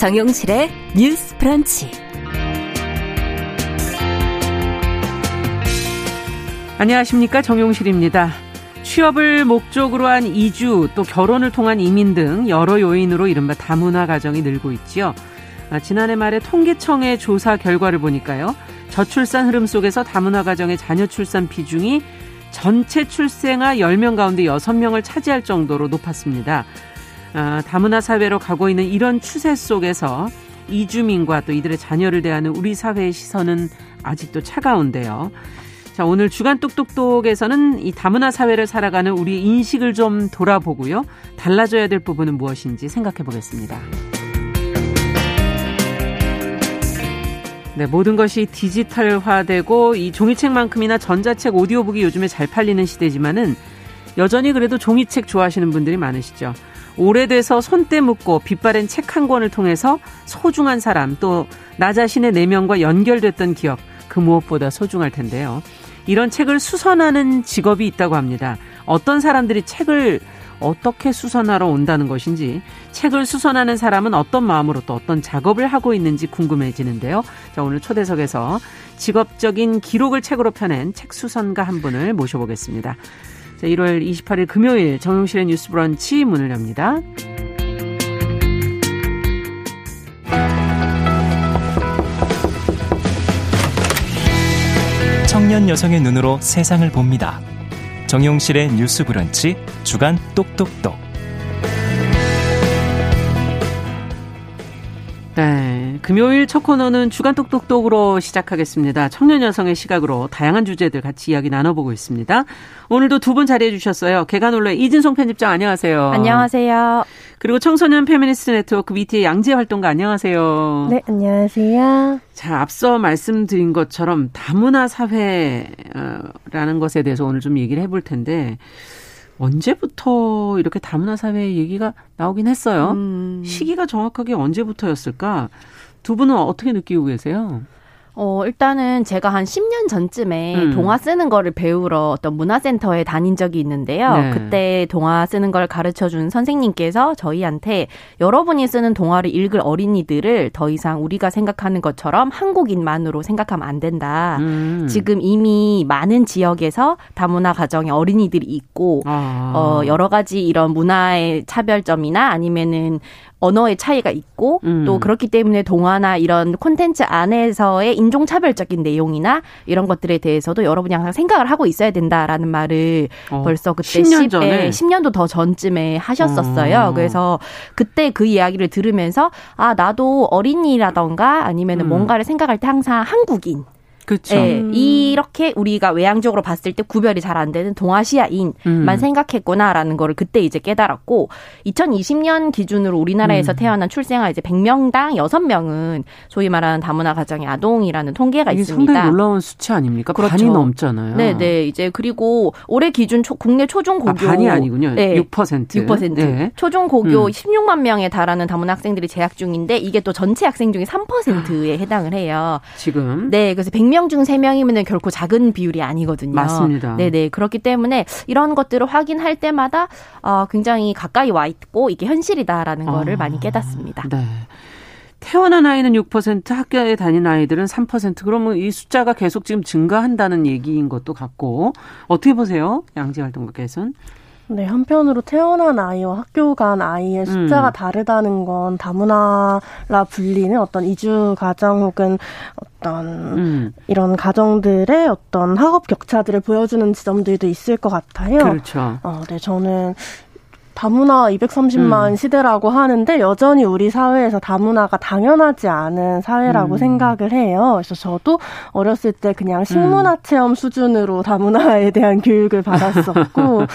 정용실의 뉴스 프런치. 안녕하십니까. 정용실입니다. 취업을 목적으로 한 이주 또 결혼을 통한 이민 등 여러 요인으로 이른바 다문화 가정이 늘고 있지요. 아, 지난해 말에 통계청의 조사 결과를 보니까요. 저출산 흐름 속에서 다문화 가정의 자녀 출산 비중이 전체 출생아 10명 가운데 6명을 차지할 정도로 높았습니다. 아, 다문화 사회로 가고 있는 이런 추세 속에서 이주민과 또 이들의 자녀를 대하는 우리 사회의 시선은 아직도 차가운데요. 자, 오늘 주간 똑똑똑에서는 이 다문화 사회를 살아가는 우리 인식을 좀 돌아보고요. 달라져야 될 부분은 무엇인지 생각해 보겠습니다. 네, 모든 것이 디지털화되고 이 종이책만큼이나 전자책, 오디오북이 요즘에 잘 팔리는 시대지만은 여전히 그래도 종이책 좋아하시는 분들이 많으시죠. 오래돼서 손때 묻고 빛바랜 책 한 권을 통해서 소중한 사람 또 나 자신의 내면과 연결됐던 기억 그 무엇보다 소중할 텐데요. 이런 책을 수선하는 직업이 있다고 합니다. 어떤 사람들이 책을 어떻게 수선하러 온다는 것인지 책을 수선하는 사람은 어떤 마음으로 또 어떤 작업을 하고 있는지 궁금해지는데요. 자, 오늘 초대석에서 직업적인 기록을 책으로 펴낸 책 수선가 한 분을 모셔보겠습니다. 자, 1월 28일 금요일 정용실의 뉴스 브런치 문을 엽니다. 청년 여성의 눈으로 세상을 봅니다. 정용실의 뉴스 브런치 주간 똑똑똑. 네. 금요일 첫 코너는 주간 똑똑똑으로 시작하겠습니다. 청년 여성의 시각으로 다양한 주제들 같이 이야기 나눠보고 있습니다. 오늘도 두 분 자리해 주셨어요. 개관올레 이진송 편집장 안녕하세요. 안녕하세요. 그리고 청소년 페미니스트 네트워크 BT의 양재 활동가 안녕하세요. 네, 안녕하세요. 자, 앞서 말씀드린 것처럼 다문화 사회라는 것에 대해서 오늘 좀 얘기를 해볼 텐데 언제부터 이렇게 다문화 사회 얘기가 나오긴 했어요. 음. 시기가 정확하게 언제부터였을까? 두 분은 어떻게 느끼고 계세요? 어, 일단은 제가 한 10년 전쯤에 음. 동화 쓰는 거를 배우러 어떤 문화센터에 다닌 적이 있는데요. 네. 그때 동화 쓰는 걸 가르쳐 준 선생님께서 저희한테 여러분이 쓰는 동화를 읽을 어린이들을 더 이상 우리가 생각하는 것처럼 한국인만으로 생각하면 안 된다. 음. 지금 이미 많은 지역에서 다문화 가정의 어린이들이 있고, 아. 어, 여러 가지 이런 문화의 차별점이나 아니면은 언어의 차이가 있고 음. 또 그렇기 때문에 동화나 이런 콘텐츠 안에서의 인종차별적인 내용이나 이런 것들에 대해서도 여러분이 항상 생각을 하고 있어야 된다라는 말을 어, 벌써 그때 10년 10, 전에 10년도 더 전쯤에 하셨었어요. 어. 그래서 그때 그 이야기를 들으면서 아 나도 어린이라던가 아니면은 음. 뭔가를 생각할 때 항상 한국인 그렇죠. 네, 이렇게 우리가 외향적으로 봤을 때 구별이 잘 안 되는 동아시아인만 음. 생각했구나라는 거를 그때 이제 깨달았고 2020년 기준으로 우리나라에서 음. 태어난 출생아 이제 100명당 6명은 소위 말하는 다문화 가정의 아동이라는 통계가 이게 있습니다. 상당히 놀라운 수치 아닙니까? 그렇죠. 반이 넘잖아요. 네, 네. 이제 그리고 올해 기준 초, 국내 초중 고교 아, 반이 아니군요. 네. 6%. 6%. 네. 초중 고교 음. 16만 명에 달하는 다문화 학생들이 재학 중인데 이게 또 전체 학생 중에 3%에 해당을 해요. 지금. 네, 그래서 100명 3명 중 3명이면 결코 작은 비율이 아니거든요. 맞습니다. 네네. 그렇기 때문에 이런 것들을 확인할 때마다 어, 굉장히 가까이 와 있고 이게 현실이다라는 아, 거를 많이 깨닫습니다. 네. 태어난 아이는 6%, 학교에 다니는 아이들은 3%. 그러면 이 숫자가 계속 지금 증가한다는 얘기인 것도 같고 어떻게 보세요, 양지 활동가께서는? 네, 한편으로 태어난 아이와 학교 간 아이의 숫자가 음. 다르다는 건 다문화라 불리는 어떤 이주 가정 혹은 어떤 음. 이런 가정들의 어떤 학업 격차들을 보여주는 지점들도 있을 것 같아요. 그렇죠. 어, 네, 저는 다문화 230만 음. 시대라고 하는데 여전히 우리 사회에서 다문화가 당연하지 않은 사회라고 음. 생각을 해요. 그래서 저도 어렸을 때 그냥 식문화 음. 체험 수준으로 다문화에 대한 교육을 받았었고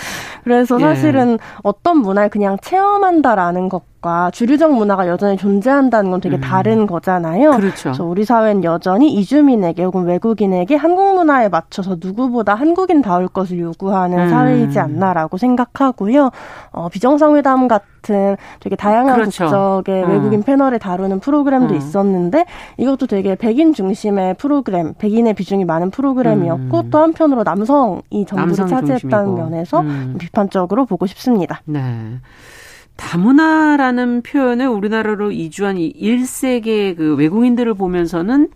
그래서 예. 사실은 예. 어떤 문화를 그냥 체험한다라는 것 문화과 주류적 문화가 여전히 존재한다는 건 되게 음. 다른 거잖아요. 그렇죠. 그래서 우리 사회는 여전히 이주민에게 혹은 외국인에게 한국 문화에 맞춰서 누구보다 한국인다울 것을 요구하는 음. 사회이지 않나라고 생각하고요. 어, 비정상회담 같은 되게 다양한 그렇죠. 국적의 음. 외국인 패널을 다루는 프로그램도 음. 있었는데 이것도 되게 백인 중심의 프로그램, 백인의 비중이 많은 프로그램이었고 음. 또 한편으로 남성이 전부를 차지했다는 중심이고. 면에서 음. 비판적으로 보고 싶습니다. 네. 다문화라는 표현을 우리나라로 이주한 이 1세계 그 외국인들을 보면서는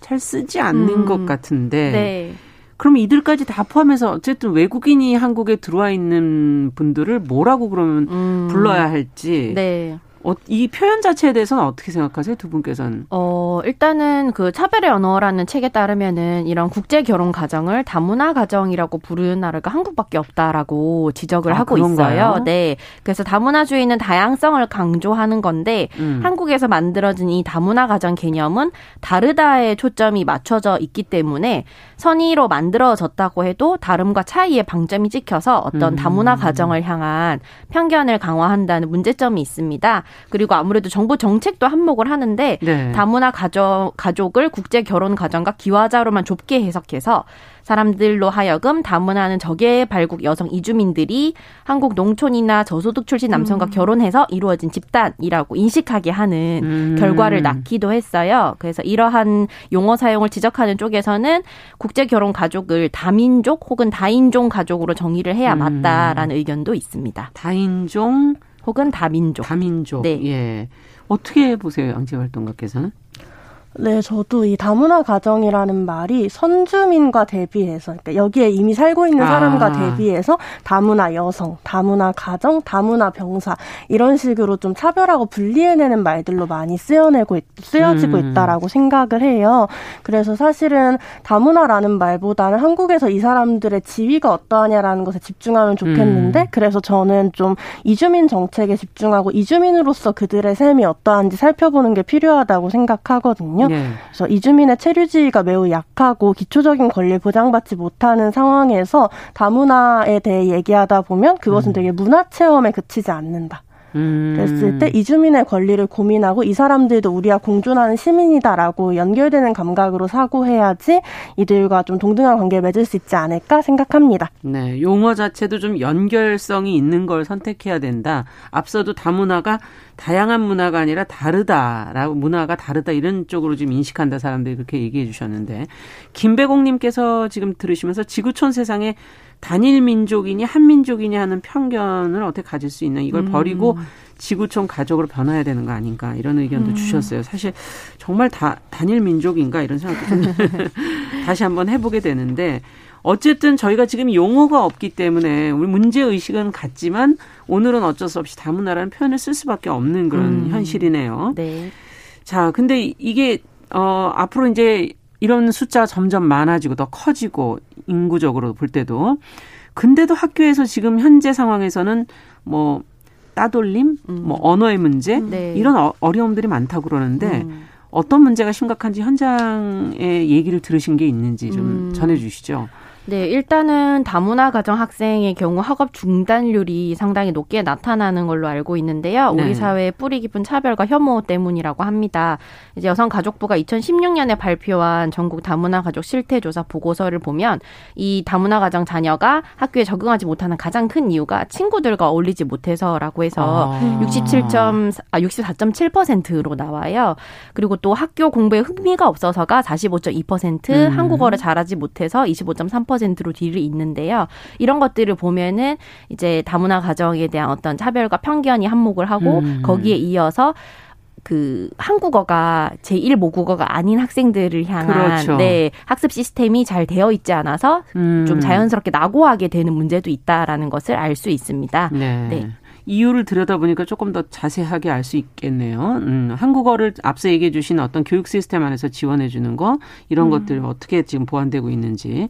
잘 쓰지 않는 음. 것 같은데. 네. 그럼 이들까지 다 포함해서 어쨌든 외국인이 한국에 들어와 있는 분들을 뭐라고 그러면 음. 불러야 할지. 네. 어, 이 표현 자체에 대해서는 어떻게 생각하세요, 두 분께서는? 어, 일단은 그 차별의 언어라는 책에 따르면은 이런 국제 결혼 가정을 다문화 가정이라고 부르는 나라가 한국밖에 없다라고 지적을 아, 하고 그런가요? 있어요. 네. 그래서 다문화주의는 다양성을 강조하는 건데 음. 한국에서 만들어진 이 다문화 가정 개념은 다르다에 초점이 맞춰져 있기 때문에 선의로 만들어졌다고 해도 다름과 차이의 방점이 찍혀서 어떤 음. 다문화 가정을 향한 편견을 강화한다는 문제점이 있습니다. 그리고 아무래도 정부 정책도 한몫을 하는데 네. 다문화 가족 가족을 국제 결혼 가정과 기화자로만 좁게 해석해서 사람들로 하여금 다문화는 적의 발국 여성 이주민들이 한국 농촌이나 저소득 출신 남성과 음. 결혼해서 이루어진 집단이라고 인식하게 하는 음. 결과를 낳기도 했어요. 그래서 이러한 용어 사용을 지적하는 쪽에서는 국제 결혼 가족을 다민족 혹은 다인종 가족으로 정의를 해야 음. 맞다라는 음. 의견도 있습니다. 다인종 혹은 다민족. 다민족. 네. 예. 어떻게 보세요, 양재 활동가께서는? 네, 저도 이 다문화 가정이라는 말이 선주민과 대비해서, 그러니까 여기에 이미 살고 있는 사람과 아. 대비해서 다문화 여성, 다문화 가정, 다문화 병사 이런 식으로 좀 차별하고 분리해내는 말들로 많이 쓰여내고 쓰여지고 음. 있다라고 생각을 해요. 그래서 사실은 다문화라는 말보다는 한국에서 이 사람들의 지위가 어떠하냐라는 것에 집중하면 좋겠는데, 음. 그래서 저는 좀 이주민 정책에 집중하고 이주민으로서 그들의 삶이 어떠한지 살펴보는 게 필요하다고 생각하거든요. 있거든요. 네. 그래서 이주민의 체류지가 매우 약하고 기초적인 권리를 보장받지 못하는 상황에서 다문화에 대해 얘기하다 보면 그것은 음. 되게 문화 체험에 그치지 않는다. 음. 그랬을 때 이주민의 권리를 고민하고 이 사람들도 우리와 공존하는 시민이다라고 연결되는 감각으로 사고해야지 이들과 좀 동등한 관계를 맺을 수 있지 않을까 생각합니다. 네, 용어 자체도 좀 연결성이 있는 걸 선택해야 된다. 앞서도 다문화가 다양한 문화가 아니라 다르다라고 문화가 다르다 이런 쪽으로 지금 인식한다 사람들이 그렇게 얘기해 주셨는데 김배공님께서 지금 들으시면서 지구촌 세상에 단일 민족이니 한민족이니 하는 편견을 어떻게 가질 수 있는 이걸 음. 버리고 지구촌 가족으로 변화해야 되는 거 아닌가 이런 의견도 음. 주셨어요. 사실 정말 다 단일 민족인가 이런 생각도 좀 다시 한번 해보게 되는데 어쨌든 저희가 지금 용어가 없기 때문에 우리 문제 의식은 같지만 오늘은 어쩔 수 없이 다문화라는 표현을 쓸 수밖에 없는 그런 음. 현실이네요. 네. 자, 근데 이게 어 앞으로 이제 이런 숫자가 점점 많아지고 더 커지고 인구적으로 볼 때도 근데도 학교에서 지금 현재 상황에서는 뭐 따돌림, 음. 뭐 언어의 문제 네. 이런 어, 어려움들이 많다고 그러는데 음. 어떤 문제가 심각한지 현장의 얘기를 들으신 게 있는지 좀 음. 전해 주시죠. 네, 일단은 다문화 가정 학생의 경우 학업 중단율이 상당히 높게 나타나는 걸로 알고 있는데요. 네. 우리 사회의 뿌리 깊은 차별과 혐오 때문이라고 합니다. 이제 여성가족부가 2016년에 발표한 전국 다문화 가족 실태 조사 보고서를 보면 이 다문화 가정 자녀가 학교에 적응하지 못하는 가장 큰 이유가 친구들과 어울리지 못해서라고 해서 아. 67. 아 64.7%로 나와요. 그리고 또 학교 공부에 흥미가 없어서가 45.2%, 음. 한국어를 잘하지 못해서 25.3% 10%로 뒤를 잇는데요. 이런 것들을 보면은 이제 다문화 가정에 대한 어떤 차별과 편견이 한몫을 하고 음. 거기에 이어서 그 한국어가 제1 모국어가 아닌 학생들을 향한 그렇죠. 네, 학습 시스템이 잘 되어 있지 않아서 음. 좀 자연스럽게 낙오하게 되는 문제도 있다라는 것을 알 수 있습니다. 네. 네. 이유를 들여다보니까 조금 더 자세하게 알 수 있겠네요. 음, 한국어를 앞서 얘기해 주신 어떤 교육 시스템 안에서 지원해 주는 거 이런 음. 것들 어떻게 지금 보완되고 있는지.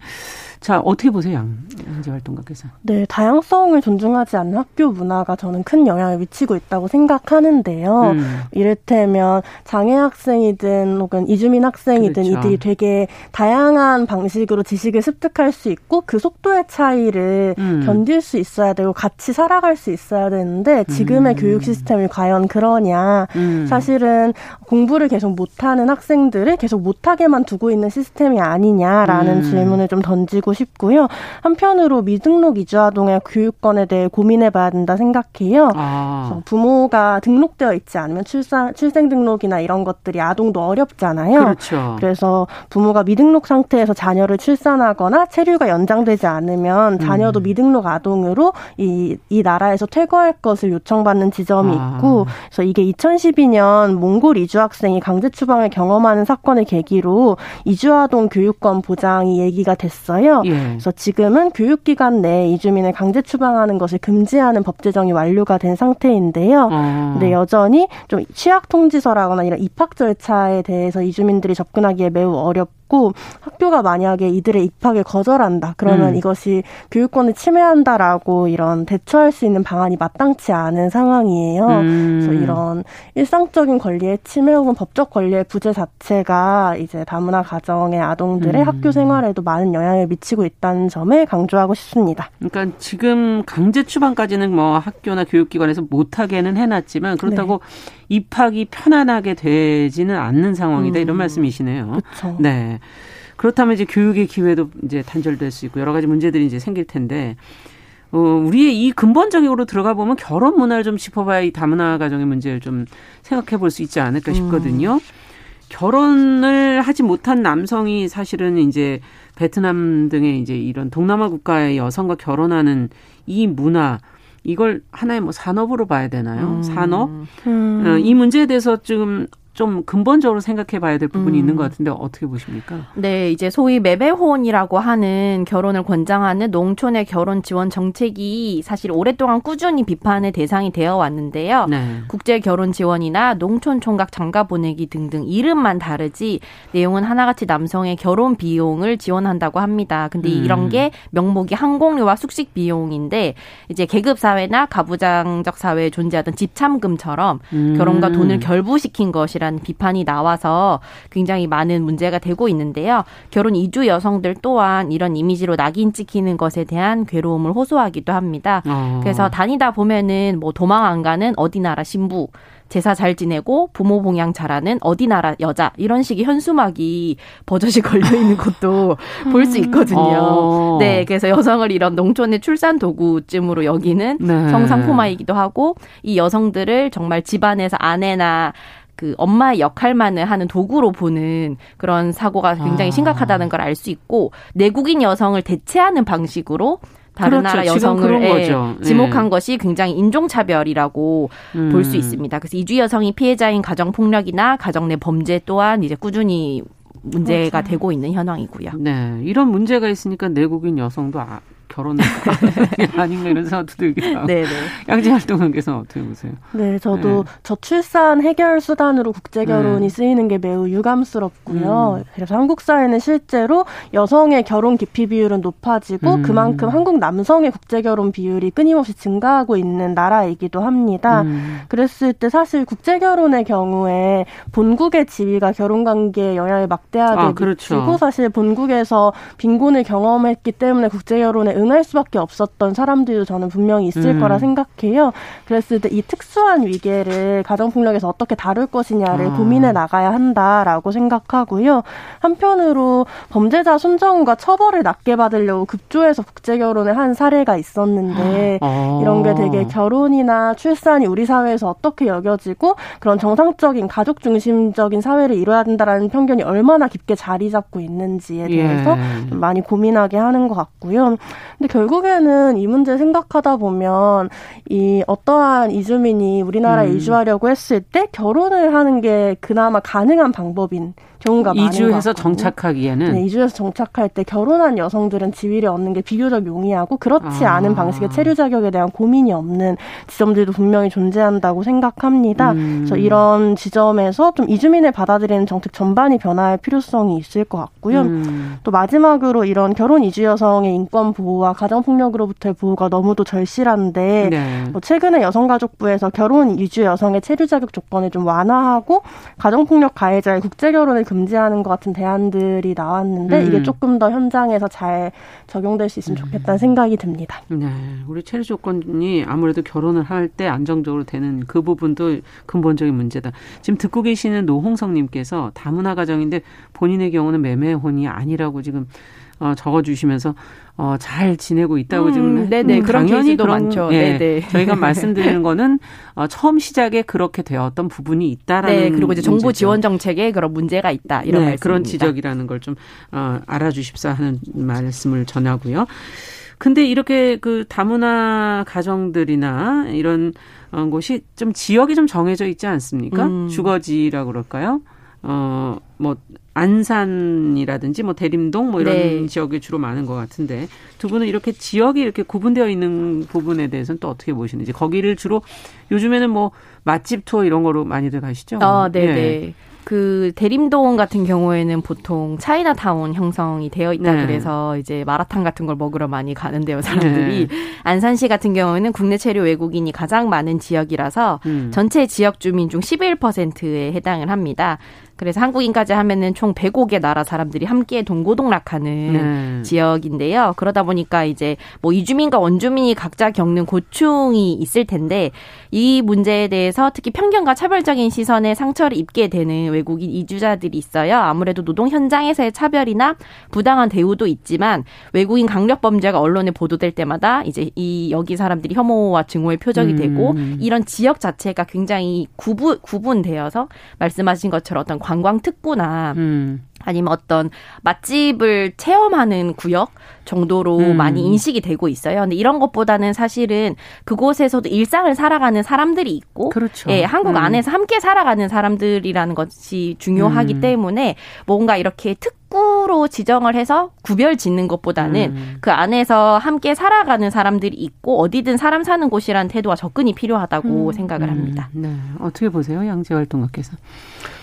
자, 어떻게 보세요, 양, 양재 활동가께서? 네, 다양성을 존중하지 않는 학교 문화가 저는 큰 영향을 미치고 있다고 생각하는데요. 음. 이를테면 장애 학생이든 혹은 이주민 학생이든 그렇죠. 이들이 되게 다양한 방식으로 지식을 습득할 수 있고 그 속도의 차이를 음. 견딜 수 있어야 되고 같이 살아갈 수 있어야 되는 되는데 지금의 음. 교육 시스템이 과연 그러냐. 음. 사실은 공부를 계속 못하는 학생들을 계속 못하게만 두고 있는 시스템이 아니냐라는 음. 질문을 좀 던지고 싶고요. 한편으로 미등록 이주아동의 교육권에 대해 고민해봐야 된다 생각해요. 아. 부모가 등록되어 있지 않으면 출산 출생 등록이나 이런 것들이 아동도 어렵잖아요. 그렇죠. 그래서 부모가 미등록 상태에서 자녀를 출산하거나 체류가 연장되지 않으면 자녀도 음. 미등록 아동으로 이, 이 나라에서 퇴거할 것을 요청받는 지점이 아. 있고 그래서 이게 2012년 몽골 이주 학생이 강제 추방을 경험하는 사건을 계기로 이주아동 교육권 보장이 얘기가 됐어요. 예. 그래서 지금은 교육기관 내 이주민을 강제 추방하는 것을 금지하는 법 제정이 완료가 된 상태인데요. 아. 근데 여전히 좀 취약 통지서라거나 이런 입학 절차에 대해서 이주민들이 접근하기에 매우 어렵고 있고 학교가 만약에 이들의 입학을 거절한다. 그러면 음. 이것이 교육권을 침해한다라고 이런 대처할 수 있는 방안이 마땅치 않은 상황이에요. 음. 그래서 이런 일상적인 권리의 침해 혹은 법적 권리의 부재 자체가 이제 다문화 가정의 아동들의 음. 학교 생활에도 많은 영향을 미치고 있다는 점을 강조하고 싶습니다. 그러니까 지금 강제 추방까지는 뭐 학교나 교육기관에서 못하게는 해놨지만 그렇다고 네. 입학이 편안하게 되지는 않는 상황이다 이런 음. 말씀이시네요. 그렇죠. 네. 그렇다면 이제 교육의 기회도 이제 단절될 수 있고 여러 가지 문제들이 이제 생길 텐데 어, 우리의 이 근본적으로 들어가 보면 결혼 문화를 좀 짚어봐야 이 다문화 가정의 문제를 좀 생각해 볼 수 있지 않을까 음. 싶거든요. 음. 결혼을 하지 못한 남성이 사실은 이제 베트남 등의 이제 이런 동남아 국가의 여성과 결혼하는 이 문화 이걸 하나의 뭐 산업으로 봐야 되나요? 음. 산업? 음. 어, 이 문제에 대해서 지금 좀 근본적으로 생각해 봐야 될 부분이 음. 있는 것 같은데 어떻게 보십니까? 네, 이제 소위 매매혼이라고 하는 결혼을 권장하는 농촌의 결혼 지원 정책이 사실 오랫동안 꾸준히 비판의 대상이 되어 왔는데요. 네. 국제 결혼 지원이나 농촌 총각 장가 보내기 등등 이름만 다르지 내용은 하나같이 남성의 결혼 비용을 지원한다고 합니다. 근데 음. 이런 게 명목이 항공료와 숙식 비용인데 이제 계급 사회나 가부장적 사회에 존재하던 집참금처럼 음. 결혼과 돈을 결부시킨 것이라 이라는 비판이 나와서 굉장히 많은 문제가 되고 있는데요. 결혼 이주 여성들 또한 이런 이미지로 낙인 찍히는 것에 대한 괴로움을 호소하기도 합니다. 어. 그래서 다니다 보면은 뭐 도망 안 가는 어디 나라 신부 제사 잘 지내고 부모 봉양 잘하는 어디 나라 여자 이런 식의 현수막이 버젓이 걸려 있는 것도 볼수 있거든요. 어. 네, 그래서 여성을 이런 농촌의 출산 도구쯤으로 여기는 네. 성상포마이기도 하고 이 여성들을 정말 집안에서 아내나 그 엄마의 역할만을 하는 도구로 보는 그런 사고가 굉장히 아. 심각하다는 걸 알 수 있고 내국인 여성을 대체하는 방식으로 다른 그렇죠. 나라 여성을 예, 지목한 네. 것이 굉장히 인종차별이라고 음. 볼수 있습니다. 그래서 이주 여성이 피해자인 가정폭력이나 가정 내 범죄 또한 이제 꾸준히 문제가 그렇죠. 되고 있는 현황이고요. 네, 이런 문제가 있으니까 내국인 여성도 아, 결혼을 아닌가 이런 생각도 들기도 하고. 네네. 양재 활동가께서는 어떻게 보세요? 네, 저도 네. 저출산 해결 수단으로 국제 결혼이 네. 쓰이는 게 매우 유감스럽고요. 음. 그래서 한국 사회는 실제로 여성의 결혼 기피 비율은 높아지고 음. 그만큼 한국 남성의 국제 결혼 비율이 끊임없이 증가하고 있는 나라이기도 합니다. 음. 그랬을 때 사실 국제 결혼의 경우에 본국의 지위가 결혼 관계에 영향을 막대하게 아, 그렇죠. 미치고 사실 본국에서 빈곤을 경험했기 때문에 국제 결혼에 응할 수밖에 없었던 사람들도 저는 분명히 있을 음. 거라 생각해요. 그랬을 때 이 특수한 위계를 가정폭력에서 어떻게 다룰 것이냐를 아. 고민해 나가야 한다라고 생각하고요. 한편으로 범죄자 순정과 처벌을 낮게 받으려고 급조해서 국제 결혼을 한 사례가 있었는데 아. 이런 게 되게 결혼이나 출산이 우리 사회에서 어떻게 여겨지고 그런 정상적인 가족 중심적인 사회를 이뤄야 된다라는 편견이 얼마나 깊게 자리 잡고 있는지에 대해서 예. 좀 많이 고민하게 하는 것 같고요. 근데 결국에는 이 문제 생각하다 보면 이 어떠한 이주민이 우리나라에 음. 이주하려고 했을 때 결혼을 하는 게 그나마 가능한 방법인 경우가 많은 이주해서 정착하기에는 네, 이주해서 정착할 때 결혼한 여성들은 지위를 얻는 게 비교적 용이하고 그렇지 아. 않은 방식의 체류 자격에 대한 고민이 없는 지점들도 분명히 존재한다고 생각합니다. 음. 그래서 이런 지점에서 좀 이주민을 받아들이는 정책 전반이 변화할 필요성이 있을 것 같고요. 음. 또 마지막으로 이런 결혼 이주 여성의 인권 보호와 가정 폭력으로부터의 보호가 너무도 절실한데 네. 뭐 최근에 여성가족부에서 결혼 이주 여성의 체류 자격 조건을 좀 완화하고 가정 폭력 가해자의 국제 결혼을 금지하는 것 같은 대안들이 나왔는데 음. 이게 조금 더 현장에서 잘 적용될 수 있으면 좋겠다는 생각이 듭니다. 네, 우리 체류 조건이 아무래도 결혼을 할 때 안정적으로 되는 그 부분도 근본적인 문제다. 지금 듣고 계시는 노홍성님께서 다문화 가정인데 본인의 경우는 매매혼이 아니라고 지금 어, 적어주시면서 어, 잘 지내고 있다고 음, 지금 네네 음, 그런 당연히 그런 많죠. 예, 네네. 저희가 말씀드리는 거는 어, 처음 시작에 그렇게 되었던 부분이 있다라는 네, 그리고 이제 정부 문제죠. 지원 정책에 그런 문제가 있다 이런 네, 말씀 그런 지적이라는 걸 좀 어, 알아주십사 하는 말씀을 전하고요. 근데 이렇게 그 다문화 가정들이나 이런 어, 곳이 좀 지역이 좀 정해져 있지 않습니까? 음. 주거지라 그럴까요? 어, 뭐, 안산이라든지 뭐 대림동 뭐 이런 네. 지역이 주로 많은 것 같은데 두 분은 이렇게 지역이 이렇게 구분되어 있는 부분에 대해서는 또 어떻게 보시는지 거기를 주로 요즘에는 뭐 맛집 투어 이런 거로 많이들 가시죠? 아, 네네. 예. 그 대림동 같은 경우에는 보통 차이나타운 형성이 되어 있다 네. 그래서 이제 마라탕 같은 걸 먹으러 많이 가는데요 사람들이 네. 안산시 같은 경우에는 국내 체류 외국인이 가장 많은 지역이라서 음. 전체 지역 주민 중 11%에 해당을 합니다. 그래서 한국인까지 하면은 총 105개 나라 사람들이 함께 동고동락하는 네. 지역인데요. 그러다 보니까 이제 뭐 이주민과 원주민이 각자 겪는 고충이 있을 텐데 이 문제에 대해서 특히 편견과 차별적인 시선에 상처를 입게 되는 외국인 이주자들이 있어요. 아무래도 노동 현장에서의 차별이나 부당한 대우도 있지만 외국인 강력 범죄가 언론에 보도될 때마다 이제 이 여기 사람들이 혐오와 증오의 표적이 음. 되고 이런 지역 자체가 굉장히 구분 구분되어서 말씀하신 것처럼 어떤 관광 특구나 음. 아니면 어떤 맛집을 체험하는 구역 정도로 음. 많이 인식이 되고 있어요. 근데 이런 것보다는 사실은 그곳에서도 일상을 살아가는 사람들이 있고, 그렇죠. 예, 한국 음. 안에서 함께 살아가는 사람들이라는 것이 중요하기 음. 때문에 뭔가 이렇게 특 식구로 지정을 해서 구별 짓는 것보다는 음. 그 안에서 함께 살아가는 사람들이 있고 어디든 사람 사는 곳이라는 태도와 접근이 필요하다고 음. 생각을 합니다. 음. 네. 어떻게 보세요? 양재 활동가께서?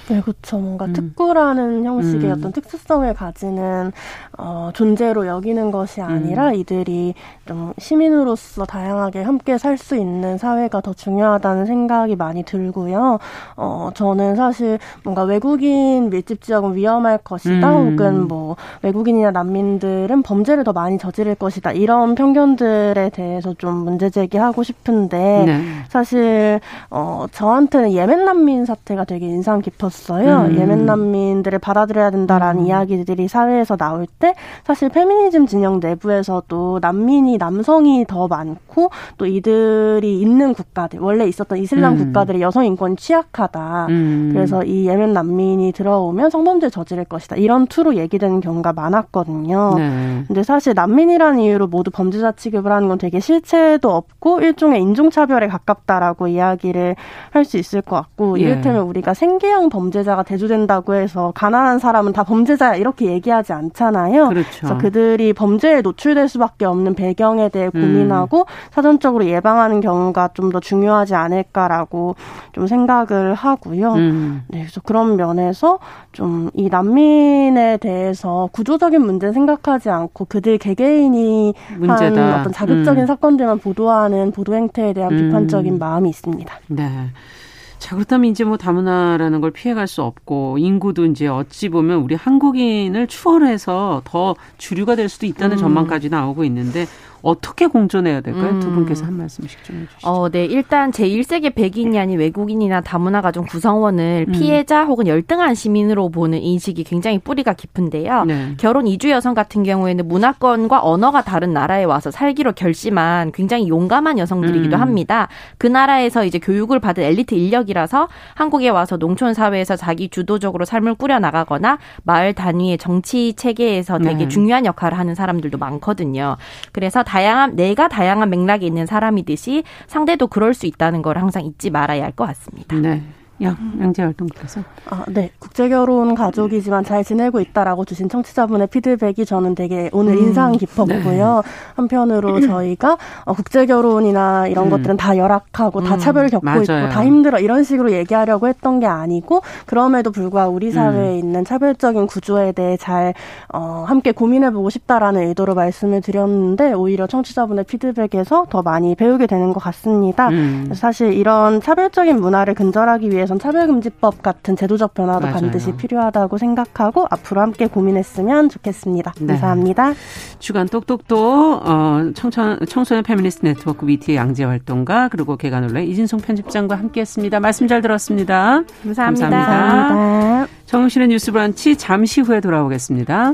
네, 그렇죠. 뭔가 음. 특구라는 형식의 음. 어떤 특수성을 가지는 어, 존재로 여기는 것이 아니라 음. 이들이 좀 시민으로서 다양하게 함께 살 수 있는 사회가 더 중요하다는 생각이 많이 들고요. 어, 저는 사실 뭔가 외국인 밀집 지역은 위험할 것이다, 음. 혹은 뭐 외국인이나 난민들은 범죄를 더 많이 저지를 것이다 이런 편견들에 대해서 좀 문제 제기하고 싶은데 네. 사실 어, 저한테는 예멘 난민 사태가 되게 인상 깊었어요. 음. 예멘 난민들을 받아들여야 된다 라는 음. 이야기들이 사회에서 나올 때 사실 페미니즘 진영 내부에서도 난민이 남성이 더 많고 또 이들이 있는 국가들 원래 있었던 이슬람 음. 국가들의 여성 인권이 취약하다. 음. 그래서 이 예멘 난민이 들어오면 성범죄 저지를 것이다. 이런 투로 얘기되는 경우가 많았거든요. 네. 근데 사실 난민이라는 이유로 모두 범죄자 취급을 하는 건 되게 실체도 없고 일종의 인종차별에 가깝다라고 이야기를 할 수 있을 것 같고 예. 이를테면 우리가 생계형 범죄 범죄자가 대두된다고 해서 가난한 사람은 다 범죄자야 이렇게 얘기하지 않잖아요. 그렇죠. 그래서 그들이 범죄에 노출될 수밖에 없는 배경에 대해 음. 고민하고 음. 사전적으로 예방하는 경우가 좀 더 중요하지 않을까라고 좀 생각을 하고요. 음. 네, 그래서 그런 면에서 좀 이 난민에 대해서 구조적인 문제 생각하지 않고 그들 개개인이 문제다. 한 어떤 자극적인 음. 사건들만 보도하는 보도 행태에 대한 음. 비판적인 마음이 있습니다. 네. 자, 그렇다면 이제 뭐 다문화라는 걸 피해갈 수 없고 인구도 이제 어찌 보면 우리 한국인을 추월해서 더 주류가 될 수도 있다는 음. 전망까지 나오고 있는데 어떻게 공존해야 될까요? 음. 두 분께서 한 말씀씩 좀 해주시죠. 어, 네. 일단 제1세계 백인이 아닌 외국인이나 다문화 가정 구성원을 음. 피해자 혹은 열등한 시민으로 보는 인식이 굉장히 뿌리가 깊은데요. 네. 결혼 이주 여성 같은 경우에는 문화권과 언어가 다른 나라에 와서 살기로 결심한 굉장히 용감한 여성들이기도 음. 합니다. 그 나라에서 이제 교육을 받은 엘리트 인력이라서 한국에 와서 농촌 사회에서 자기 주도적으로 삶을 꾸려 나가거나 마을 단위의 정치 체계에서 되게 네. 중요한 역할을 하는 사람들도 많거든요. 그래서 다양한 내가 다양한 맥락이 있는 사람이듯이 상대도 그럴 수 있다는 걸 항상 잊지 말아야 할 것 같습니다. 네. 양, 양재 활동께서. 아, 네. 국제결혼 가족이지만 잘 지내고 있다라고 주신 청취자분의 피드백이 저는 되게 오늘 음, 인상 깊었고요. 네. 한편으로 저희가 어, 국제결혼이나 이런 음. 것들은 다 열악하고 음, 다 차별을 겪고 맞아요. 있고 다 힘들어 이런 식으로 얘기하려고 했던 게 아니고 그럼에도 불구하고 우리 사회에 음. 있는 차별적인 구조에 대해 잘 어, 함께 고민해보고 싶다라는 의도로 말씀을 드렸는데 오히려 청취자분의 피드백에서 더 많이 배우게 되는 것 같습니다. 음. 사실 이런 차별적인 문화를 근절하기 위해서 대해선 차별금지법 같은 제도적 변화도 맞아요. 반드시 필요하다고 생각하고 앞으로 함께 고민했으면 좋겠습니다. 네. 감사합니다. 주간 똑똑똑 어, 청천, 청소년 페미니스트 네트워크 위티의 양재 활동가 그리고 계간홀로 이진송 편집장과 함께했습니다. 말씀 잘 들었습니다. 감사합니다. 감사합니다. 감사합니다. 정신의 뉴스 브런치 잠시 후에 돌아오겠습니다.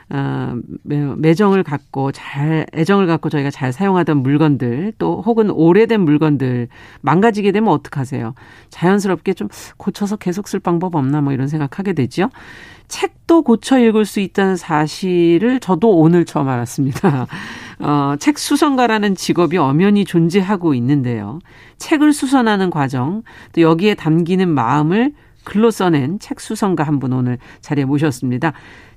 어, 매정을 갖고 잘, 애정을 갖고 저희가 잘 사용하던 물건들, 또 혹은 오래된 물건들 망가지게 되면 어떡하세요? 자연스럽게 좀 고쳐서 계속 쓸 방법 없나 뭐 이런 생각하게 되죠. 책도 고쳐 읽을 수 있다는 사실을 저도 오늘 처음 알았습니다. 어, 책 수선가라는 직업이 엄연히 존재하고 있는데요. 책을 수선하는 과정, 또 여기에 담기는 마음을 글로 써낸 책 수선가 한 분 오늘 자리에 모셨습니다.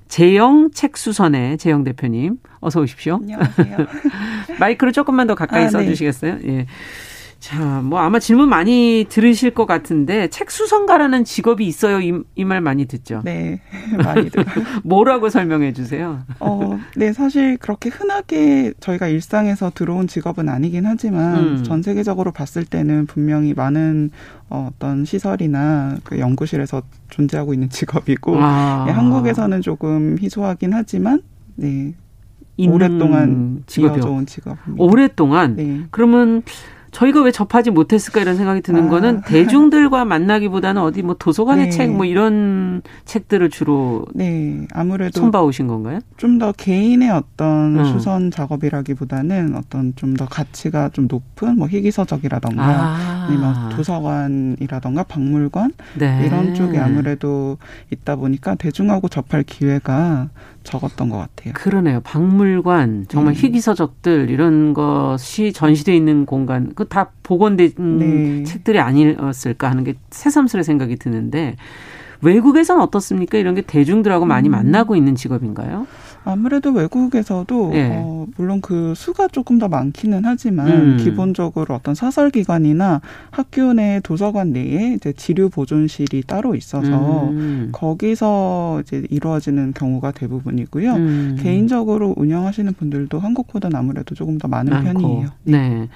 재영 책수선의 재영 대표님 어서 오십시오. 안녕하세요. 마이크를 조금만 더 가까이 아, 네. 써주시겠어요? 예. 자, 뭐 아마 질문 많이 들으실 것 같은데 책 수선가라는 직업이 있어요. 이 말 많이 듣죠. 네, 많이 들어요. 뭐라고 설명해 주세요. 어, 네, 사실 그렇게 흔하게 저희가 일상에서 들어온 직업은 아니긴 하지만 음. 전 세계적으로 봤을 때는 분명히 많은 어, 어떤 시설이나 그 연구실에서 존재하고 있는 직업이고 아. 네, 한국에서는 조금 희소하긴 하지만 네. 오랫동안 이어져온 직업입니다. 오랫동안? 네. 그러면 저희가 왜 접하지 못했을까 이런 생각이 드는 아. 거는 대중들과 만나기보다는 어디 뭐 도서관의 네. 책뭐 이런 책들을 주로 네 아무래도 손봐 오신 건가요? 좀 더 개인의 어떤 음. 수선 작업이라기보다는 어떤 좀 더 가치가 좀 높은 뭐 희귀서적이라던가 아. 니면 도서관이라던가 박물관 네. 이런 쪽에 아무래도 있다 보니까 대중하고 접할 기회가 적었던 것 같아요. 그러네요. 박물관 정말 네. 희귀서적들 이런 것이 전시돼 있는 공간 그 다 복원된 네. 책들이 아니었을까 하는 게 새삼스레 생각이 드는데 외국에서는 어떻습니까? 이런 게 대중들하고 많이 음. 만나고 있는 직업인가요? 아무래도 외국에서도 네. 어, 물론 그 수가 조금 더 많기는 하지만 음. 기본적으로 어떤 사설 기관이나 학교 내 도서관 내에 이제 지류 보존실이 따로 있어서 음. 거기서 이제 이루어지는 경우가 대부분이고요. 음. 개인적으로 운영하시는 분들도 한국보다는 아무래도 조금 더 많은 많고. 편이에요. 네. 네.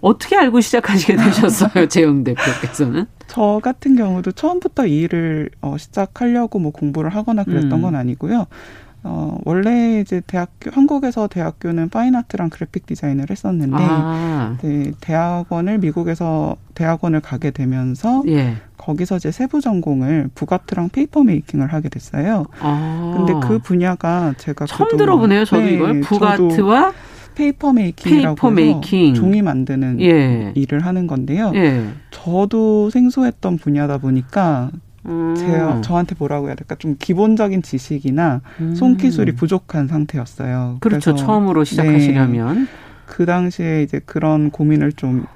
어떻게 알고 시작하시게 되셨어요, 재영 대표께서는? 저 같은 경우도 처음부터 이 일을 어, 시작하려고 뭐 공부를 하거나 그랬던 음. 건 아니고요. 어, 원래 이제 대학교, 한국에서 대학교는 파인아트랑 그래픽 디자인을 했었는데, 아. 네, 대학원을 미국에서 대학원을 가게 되면서, 예. 거기서 이제 세부 전공을 book art랑 paper making을 하게 됐어요. 아. 근데 그 분야가 제가 처음 들어보네요, 저도 네, 이걸. book art와 paper making이라고 paper making. 종이 만드는 예. 일을 하는 건데요. 예. 저도 생소했던 분야다 보니까 음. 제 저한테 뭐라고 해야 될까 좀 기본적인 지식이나 음. 손기술이 부족한 상태였어요. 그렇죠. 처음으로 시작하시려면 네. 그 당시에 이제 그런 고민을 좀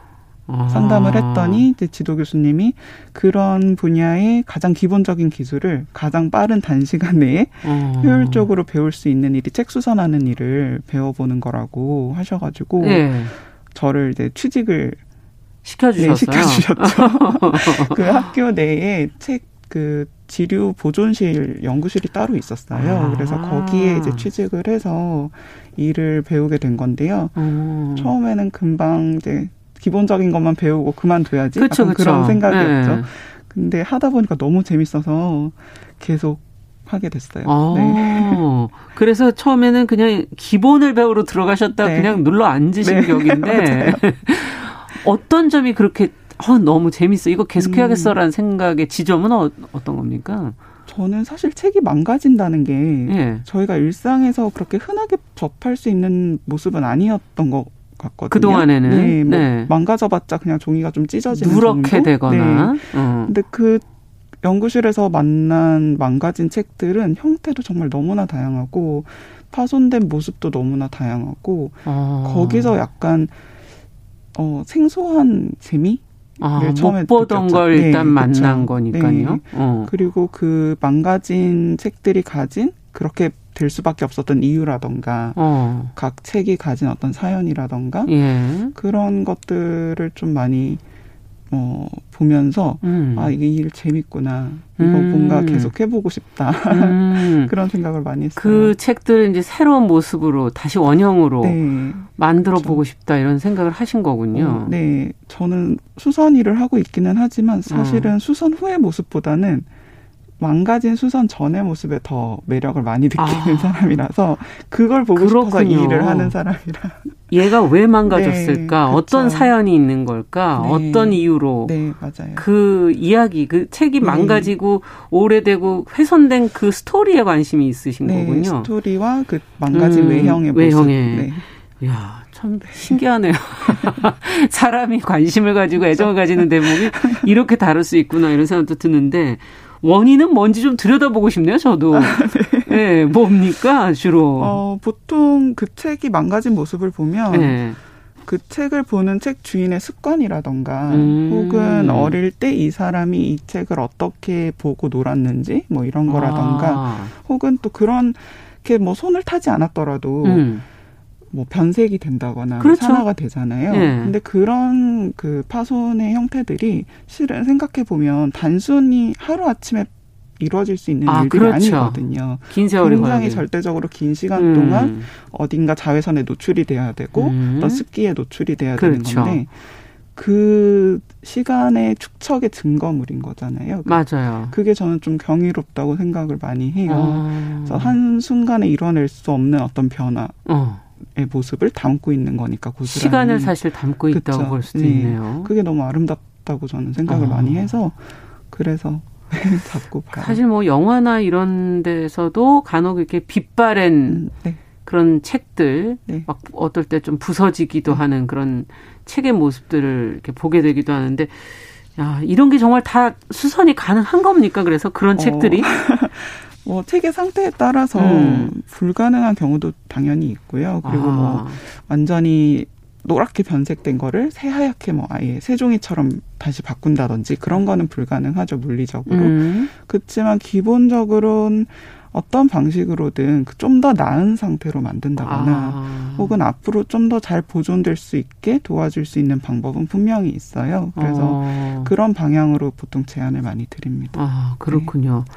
아. 상담을 했더니 이제 지도 교수님이 그런 분야의 가장 기본적인 기술을 가장 빠른 단시간 내에 아. 효율적으로 배울 수 있는 일이 책 수선하는 일을 배워보는 거라고 하셔가지고 네. 저를 이제 취직을 시켜주셨어요. 네, 시켜주셨죠. 그 학교 내에 책 그 지류 보존실 연구실이 따로 있었어요. 아. 그래서 거기에 이제 취직을 해서 일을 배우게 된 건데요. 음. 처음에는 금방 이제 기본적인 것만 배우고 그만둬야지. 그쵸, 그쵸. 그런 생각이었죠. 네. 근데 하다 보니까 너무 재밌어서 계속 하게 됐어요. 아, 네. 그래서 처음에는 그냥 기본을 배우러 들어가셨다 네. 그냥 눌러 앉으신 네. 격인데 어떤 점이 그렇게 어, 너무 재밌어. 이거 계속 해야겠어라는 음. 생각의 지점은 어, 떤 겁니까? 저는 사실 책이 망가진다는 게 예. 저희가 일상에서 그렇게 흔하게 접할 수 있는 모습은 아니었던 것 같거든요. 그동안에는 네, 뭐 네. 망가져봤자 그냥 종이가 좀 찢어지는 누렇게 정도? 되거나. 네. 어. 근데 그 연구실에서 만난 망가진 책들은 형태도 정말 너무나 다양하고 파손된 모습도 너무나 다양하고 어. 거기서 약간 어 생소한 재미 아, 처음에 못 보던 느꼈죠. 걸 일단 네, 만난 그렇죠. 거니까요. 네. 어. 그리고 그 망가진 책들이 가진 그렇게 될 수밖에 없었던 이유라던가 어. 각 책이 가진 어떤 사연이라던가 예. 그런 것들을 좀 많이 어, 보면서 음. 아 이게 일 재밌구나 이거 음. 뭔가 계속 해보고 싶다 음. 그런 생각을 많이 했어요. 그 책들 이제 새로운 모습으로 다시 원형으로 네. 만들어 그렇죠. 보고 싶다 이런 생각을 하신 거군요. 어, 네, 저는 수선 일을 하고 있기는 하지만 사실은 어. 수선 후의 모습보다는 망가진 수선 전의 모습에 더 매력을 많이 느끼는 아. 사람이라서 그걸 보고 그렇군요. 싶어서 일을 하는 사람이라. 얘가 왜 망가졌을까? 네, 어떤 사연이 있는 걸까? 네. 어떤 이유로? 네, 맞아요. 그 이야기, 그 책이 네. 망가지고 오래되고 훼손된 그 스토리에 관심이 있으신 네, 거군요. 스토리와 그 망가진 음, 외형의 모습. 외형에. 네. 야, 참 신기하네요. 사람이 관심을 가지고 애정을 가지는 대목이 이렇게 다를 수 있구나 이런 생각도 드는데 원인은 뭔지 좀 들여다보고 싶네요, 저도. 아, 네. 네. 뭡니까, 주로? 어, 보통 그 책이 망가진 모습을 보면 네. 그 책을 보는 책 주인의 습관이라던가 음. 혹은 어릴 때 이 사람이 이 책을 어떻게 보고 놀았는지 뭐 이런 거라던가 아. 혹은 또 그런 게뭐 손을 타지 않았더라도 음. 뭐 변색이 된다거나 그렇죠. 산화가 되잖아요. 네. 근데 그런 그 파손의 형태들이 실은 생각해 보면 단순히 하루 아침에 이루어질 수 있는 아, 일들이 그렇죠. 아니거든요. 긴 세월이 굉장히 절대적으로 긴 시간 음. 동안 어딘가 자외선에 노출이 돼야 되고 음. 어떤 습기에 노출이 돼야 그렇죠. 되는 건데 그 시간의 축적의 증거물인 거잖아요. 맞아요. 그게 저는 좀 경이롭다고 생각을 많이 해요. 아. 그래서 한 순간에 이뤄낼 수 없는 어떤 변화. 어. 의 모습을 담고 있는 거니까 고스란히 시간을 사실 담고 있다고 그쵸? 볼 수도 네. 있네요. 그게 너무 아름답다고 저는 생각을 어. 많이 해서 그래서 자꾸 봐요. 사실 뭐 영화나 이런 데서도 간혹 이렇게 빛바랜 음, 네. 그런 책들 네. 막 어떨 때 좀 부서지기도 네. 하는 그런 책의 모습들을 이렇게 보게 되기도 하는데 야 이런 게 정말 다 수선이 가능한 겁니까? 그래서 그런 어. 책들이 뭐 책의 상태에 따라서 음. 불가능한 경우도 당연히 있고요. 그리고 뭐 아. 뭐 완전히 노랗게 변색된 거를 새하얗게 뭐 아예 새종이처럼 다시 바꾼다든지 그런 거는 불가능하죠 물리적으로. 음. 그렇지만 기본적으로는 어떤 방식으로든 그좀더 나은 상태로 만든다거나 아. 혹은 앞으로 좀 더 잘 보존될 수 있게 도와줄 수 있는 방법은 분명히 있어요. 그래서 어. 그런 방향으로 보통 제안을 많이 드립니다. 아 그렇군요. 네.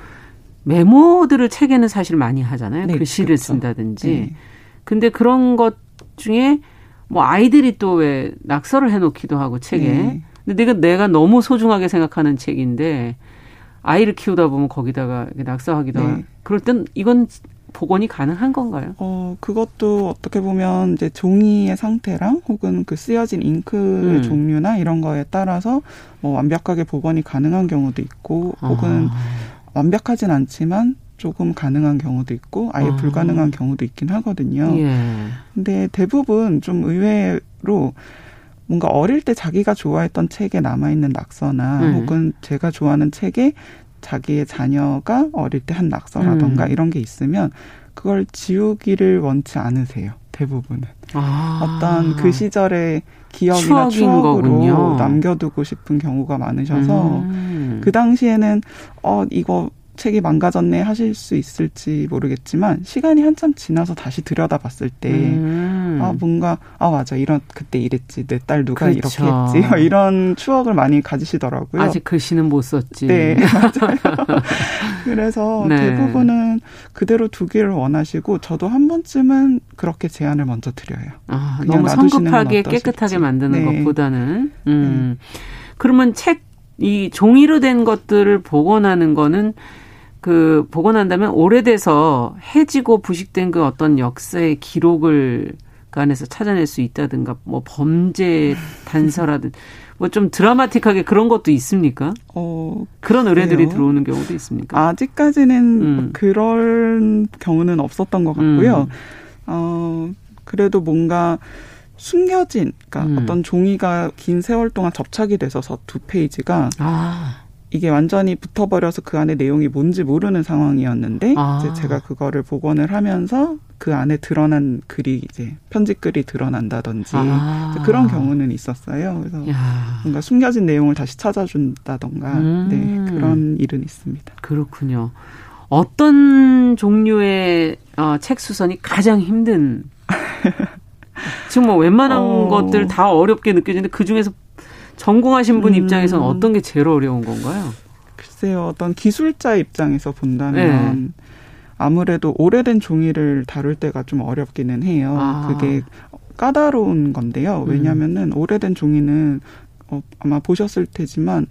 메모들을 책에는 사실 많이 하잖아요. 네, 글씨를 그렇죠. 쓴다든지. 네. 근데 그런 것 중에 뭐 아이들이 또 왜 낙서를 해놓기도 하고 책에. 네. 근데 내가 내가 너무 소중하게 생각하는 책인데 아이를 키우다 보면 거기다가 낙서하기도 네. 하고. 그럴 땐 이건 복원이 가능한 건가요? 어, 그것도 어떻게 보면 이제 종이의 상태랑 혹은 그 쓰여진 잉크의 음. 종류나 이런 거에 따라서 뭐 완벽하게 복원이 가능한 경우도 있고 혹은 아. 완벽하진 않지만 조금 가능한 경우도 있고 아예 아. 불가능한 경우도 있긴 하거든요. 예. 근데 대부분 좀 의외로 뭔가 어릴 때 자기가 좋아했던 책에 남아있는 낙서나 음. 혹은 제가 좋아하는 책에 자기의 자녀가 어릴 때 한 낙서라던가 음. 이런 게 있으면 그걸 지우기를 원치 않으세요. 대부분은. 아. 어떤 그 시절의 기억이나 추억으로 거군요. 남겨두고 싶은 경우가 많으셔서 음. 그 당시에는 어 이거 책이 망가졌네 하실 수 있을지 모르겠지만 시간이 한참 지나서 다시 들여다봤을 때 음. 아 뭔가 아 맞아 이런 그때 이랬지 내 딸 누가 그렇죠. 이렇게 했지 이런 추억을 많이 가지시더라고요. 아직 글씨는 못 썼지. 네 맞아요. 그래서 네. 대부분은 그대로 두기를 원하시고 저도 한 번쯤은 그렇게 제안을 먼저 드려요. 아, 너무 성급하게 깨끗하게 만드는 네. 것보다는 음. 네. 그러면 책 이 종이로 된 것들을 복원하는 거는 그 복원한다면 오래돼서 해지고 부식된 그 어떤 역사의 기록을 그 안에서 찾아낼 수 있다든가 뭐 범죄 단서라든 뭐 좀 드라마틱하게 그런 것도 있습니까? 어, 그런 의뢰들이 들어오는 경우도 있습니까? 아직까지는 음. 그런 경우는 없었던 것 같고요. 음. 어, 그래도 뭔가 숨겨진, 그러니까 음. 어떤 종이가 긴 세월 동안 접착이 돼서 두 페이지가 아. 이게 완전히 붙어버려서 그 안에 내용이 뭔지 모르는 상황이었는데 아. 이제 제가 그거를 복원을 하면서 그 안에 드러난 글이 이제 편집 글이 드러난다든지 아. 그런 경우는 있었어요. 그래서 야. 뭔가 숨겨진 내용을 다시 찾아준다던가 음. 네 그런 일은 있습니다. 그렇군요. 어떤 종류의 어, 책 수선이 가장 힘든? 지금 뭐 웬만한 어. 것들 다 어렵게 느껴지는데 그 중에서 전공하신 분 음. 입장에서는 어떤 게 제일 어려운 건가요? 글쎄요, 어떤 기술자 입장에서 본다면 네. 아무래도 오래된 종이를 다룰 때가 좀 어렵기는 해요. 아. 그게 까다로운 건데요. 왜냐하면은 음. 오래된 종이는 어, 아마 보셨을 테지만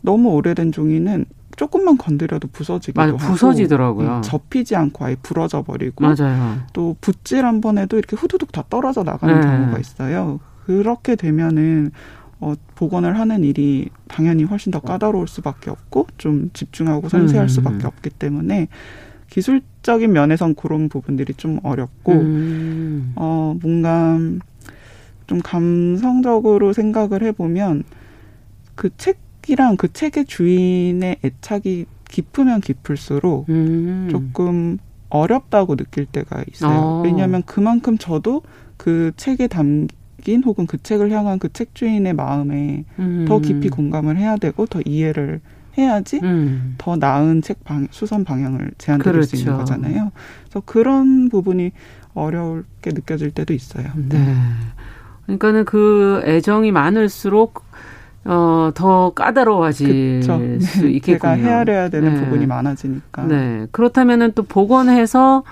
너무 오래된 종이는 조금만 건드려도 부서지기도 맞아, 하고 부서지더라고요. 음, 접히지 않고 아예 부러져 버리고 맞아요. 또 붓질 한 번 해도 이렇게 후두둑 다 떨어져 나가는 네. 경우가 있어요. 그렇게 되면은 어, 복원을 하는 일이 당연히 훨씬 더 까다로울 수밖에 없고 좀 집중하고 섬세할 음. 수밖에 없기 때문에 기술적인 면에선 그런 부분들이 좀 어렵고 음. 어 뭔가 좀 감성적으로 생각을 해보면 그 책이랑 그 책의 주인의 애착이 깊으면 깊을수록 음. 조금 어렵다고 느낄 때가 있어요. 어. 왜냐하면 그만큼 저도 그 책에 담 긴 혹은 그 책을 향한 그 책 주인의 마음에 음. 더 깊이 공감을 해야 되고 더 이해를 해야지 음. 더 나은 책 방, 수선 방향을 제안드릴 그렇죠. 수 있는 그렇죠. 거잖아요. 그래서 그런 부분이 어렵게 느껴질 때도 있어요. 네. 그러니까는 그 애정이 많을수록 어, 더 까다로워질 그쵸. 수 네. 있겠군요. 제가 헤아려야 되는 네. 부분이 많아지니까. 네. 그렇다면은 또 복원해서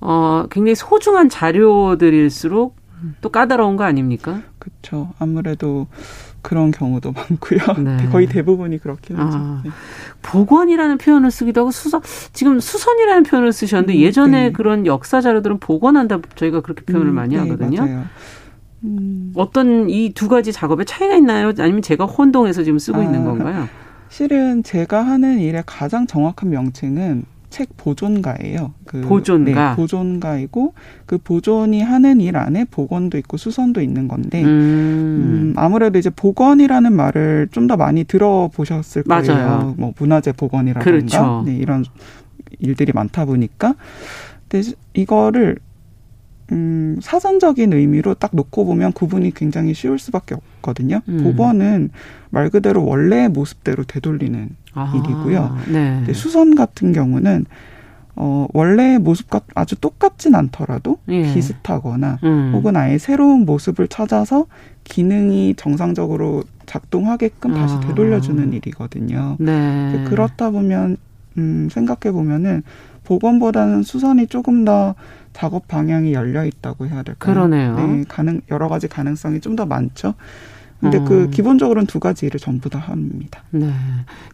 어, 굉장히 소중한 자료들일수록 또 까다로운 거 아닙니까? 그렇죠. 아무래도 그런 경우도 많고요. 네. 거의 대부분이 그렇긴 하죠. 아, 네. 복원이라는 표현을 쓰기도 하고 수선 지금 수선이라는 표현을 쓰셨는데 음, 예전에 네. 그런 역사 자료들은 복원한다 저희가 그렇게 표현을 음, 많이 네, 하거든요. 음. 어떤 이 두 가지 작업에 차이가 있나요? 아니면 제가 혼동해서 지금 쓰고 아, 있는 건가요? 실은 제가 하는 일의 가장 정확한 명칭은 책 보존가예요. 그 보존가. 네, 보존가이고 그 보존이 하는 일 안에 복원도 있고 수선도 있는 건데 음. 음 아무래도 이제 복원이라는 말을 좀 더 많이 들어보셨을 거예요. 맞아요. 뭐 문화재 복원이라든가 그렇죠. 네, 이런 일들이 많다 보니까 근데 이거를 음, 사전적인 의미로 딱 놓고 보면 구분이 굉장히 쉬울 수밖에 없 거든요. 음. 복원은 말 그대로 원래의 모습대로 되돌리는 아, 일이고요. 네. 수선 같은 경우는 어, 원래의 모습과 아주 똑같진 않더라도 예. 비슷하거나 음. 혹은 아예 새로운 모습을 찾아서 기능이 정상적으로 작동하게끔 다시 아. 되돌려주는 일이거든요. 네. 그렇다 보면 음, 생각해 보면은 복원보다는 수선이 조금 더 작업 방향이 열려 있다고 해야 될까요? 그러네요. 네, 가능 여러 가지 가능성이 좀 더 많죠. 근데 그 어. 그 기본적으로는 두 가지 일을 전부 다 합니다. 네.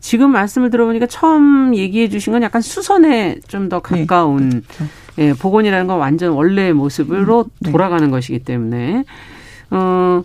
지금 말씀을 들어보니까 처음 얘기해 주신 건 약간 수선에 좀 더 가까운 네, 그렇죠. 예, 복원이라는 건 완전 원래의 모습으로 음, 네. 돌아가는 것이기 때문에 어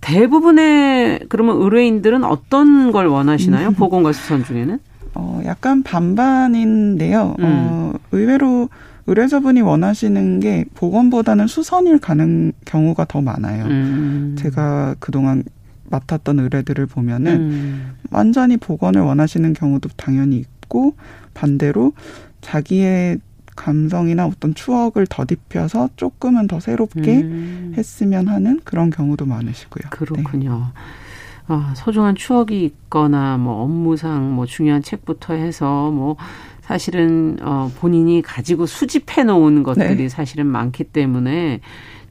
대부분의 그러면 의뢰인들은 어떤 걸 원하시나요? 음. 복원과 수선 중에는? 어 약간 반반인데요. 음. 어 의외로 의뢰자분이 원하시는 게 복원보다는 수선일 가능 경우가 더 많아요. 음. 제가 그동안 맡았던 의뢰들을 보면은 음. 완전히 복원을 원하시는 경우도 당연히 있고 반대로 자기의 감성이나 어떤 추억을 더딥혀서 조금은 더 새롭게 음. 했으면 하는 그런 경우도 많으시고요. 그렇군요. 네. 아, 소중한 추억이 있거나 뭐 업무상 뭐 중요한 책부터 해서 뭐 사실은 어 본인이 가지고 수집해 놓은 것들이 네. 사실은 많기 때문에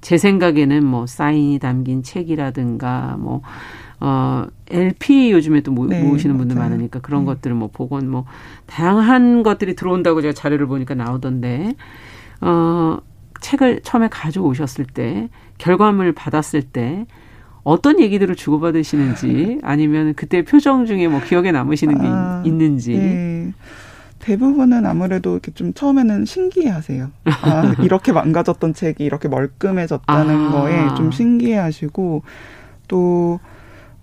제 생각에는 뭐 사인이 담긴 책이라든가 뭐 어, LP 요즘에 또 모, 네, 모으시는 분들 맞아요. 많으니까 그런 네. 것들을 뭐 복원 뭐 다양한 것들이 들어온다고 제가 자료를 보니까 나오던데 어, 책을 처음에 가져오셨을 때 결과물 받았을 때 어떤 얘기들을 주고받으시는지 아니면 그때 표정 중에 뭐 기억에 남으시는 게 아, 있는지. 네. 대부분은 아무래도 이렇게 좀 처음에는 신기해하세요. 아 이렇게 망가졌던 책이 이렇게 멀끔해졌다는 아. 거에 좀 신기해하시고 또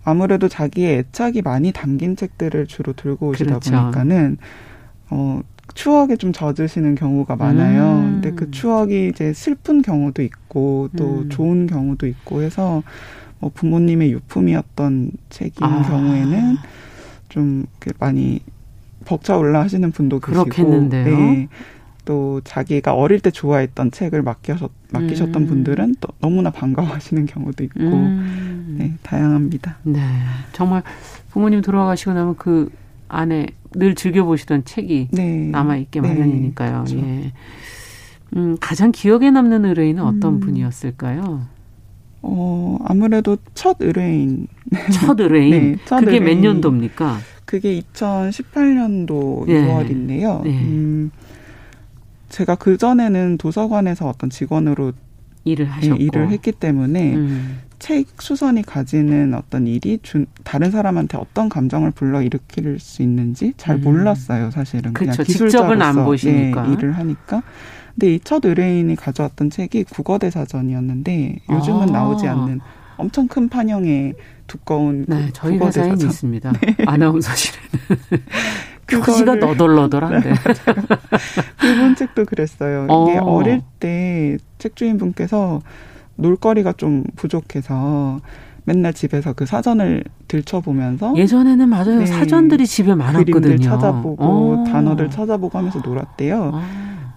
아무래도 자기의 애착이 많이 담긴 책들을 주로 들고 오시다 그렇죠. 보니까는 어 추억에 좀 젖으시는 경우가 많아요. 음. 근데 그 추억이 이제 슬픈 경우도 있고 또 음. 좋은 경우도 있고 해서 뭐 부모님의 유품이었던 책인 아. 경우에는 좀 많이 벅차올라 하시는 분도 그렇겠는데요. 계시고 네. 또 자기가 어릴 때 좋아했던 책을 맡겨서 맡기셨던 음. 분들은 또 너무나 반가워하시는 경우도 있고 음. 네 다양합니다. 네 정말 부모님 돌아가시고 나면 그 안에 늘 즐겨 보시던 책이 네. 남아 있게 네. 마련이니까요. 그렇죠. 예. 음 가장 기억에 남는 의뢰인은 어떤 음. 분이었을까요? 어 아무래도 첫 의뢰인 첫 의뢰인 네, 첫 그게 의뢰인. 몇 년도입니까? 그게 2018년도 예. 6월인데요. 예. 음. 제가 그 전에는 도서관에서 어떤 직원으로 일을 하셨고 일을 했기 때문에 음. 책 수선이 가지는 어떤 일이 준, 다른 사람한테 어떤 감정을 불러 일으킬 수 있는지 잘 음. 몰랐어요, 사실은. 그쵸, 그냥 기술적은 안 보시니까. 예, 일을 하니까. 근데 이 첫 의뢰인이 가져왔던 책이 국어대사전이었는데 요즘은 아. 나오지 않는 엄청 큰 판형의 두꺼운 네, 저희 회사에 있습니다. 네. 아나운서실에는. 표지가 너덜너덜한데. 네, 일본 책도 그랬어요. 어. 이게 어릴 때 책주인분께서 놀거리가 좀 부족해서 맨날 집에서 그 사전을 들춰보면서 예전에는 맞아요 네, 사전들이 집에 많았거든요. 그림들 찾아보고 오. 어. 단어들 찾아보고 하면서 놀았대요. 오. 어.